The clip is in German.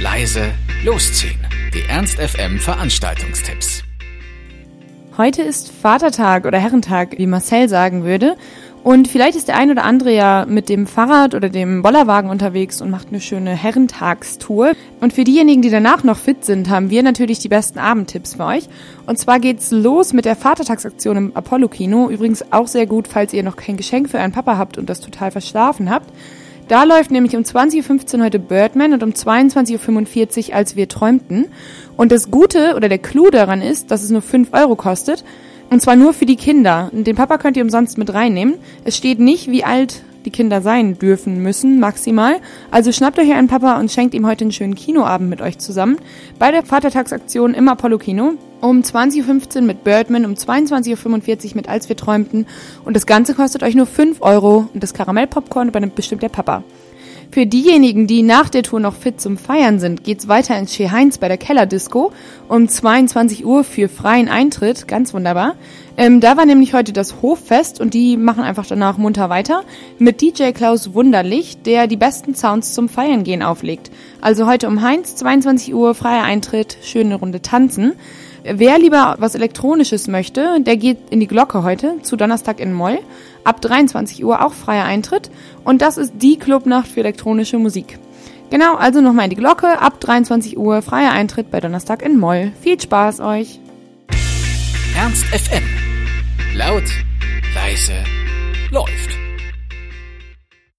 leise, losziehen. Die Ernst FM Veranstaltungstipps. Heute ist Vatertag oder Herrentag, wie Marcel sagen würde. Und vielleicht ist der ein oder andere ja mit dem Fahrrad oder dem Bollerwagen unterwegs und macht eine schöne Herrentagstour. Und für diejenigen, die danach noch fit sind, haben wir natürlich die besten Abendtipps für euch. Und zwar geht's los mit der Vatertagsaktion im Apollo-Kino. Übrigens auch sehr gut, falls ihr noch kein Geschenk für einen Papa habt und das total verschlafen habt. Da läuft nämlich um 20.15 Uhr heute Birdman und um 22.45 Uhr als wir träumten. Und das Gute oder der Clou daran ist, dass es nur 5 Euro kostet. Und zwar nur für die Kinder. Den Papa könnt ihr umsonst mit reinnehmen. Es steht nicht, wie alt die Kinder sein dürfen müssen, maximal. Also schnappt euch einen Papa und schenkt ihm heute einen schönen Kinoabend mit euch zusammen. Bei der Vatertagsaktion im Apollo Kino. Um 20.15 Uhr mit Birdman, um 22.45 Uhr mit Als wir träumten. Und das Ganze kostet euch nur 5 Euro. Und das Karamellpopcorn übernimmt bestimmt der Papa. Für diejenigen, die nach der Tour noch fit zum Feiern sind, geht's weiter ins Chez Heinz bei der Kellerdisco um 22 Uhr für freien Eintritt. Ganz wunderbar. Ähm, da war nämlich heute das Hoffest und die machen einfach danach munter weiter mit DJ Klaus Wunderlich, der die besten Sounds zum Feiern gehen auflegt. Also heute um Heinz, 22 Uhr, freier Eintritt, schöne Runde tanzen. Wer lieber was Elektronisches möchte, der geht in die Glocke heute zu Donnerstag in Moll. Ab 23 Uhr auch freier Eintritt. Und das ist die Clubnacht für elektronische Musik. Genau, also nochmal in die Glocke. Ab 23 Uhr freier Eintritt bei Donnerstag in Moll. Viel Spaß euch. Ernst FM. Laut, leise, läuft.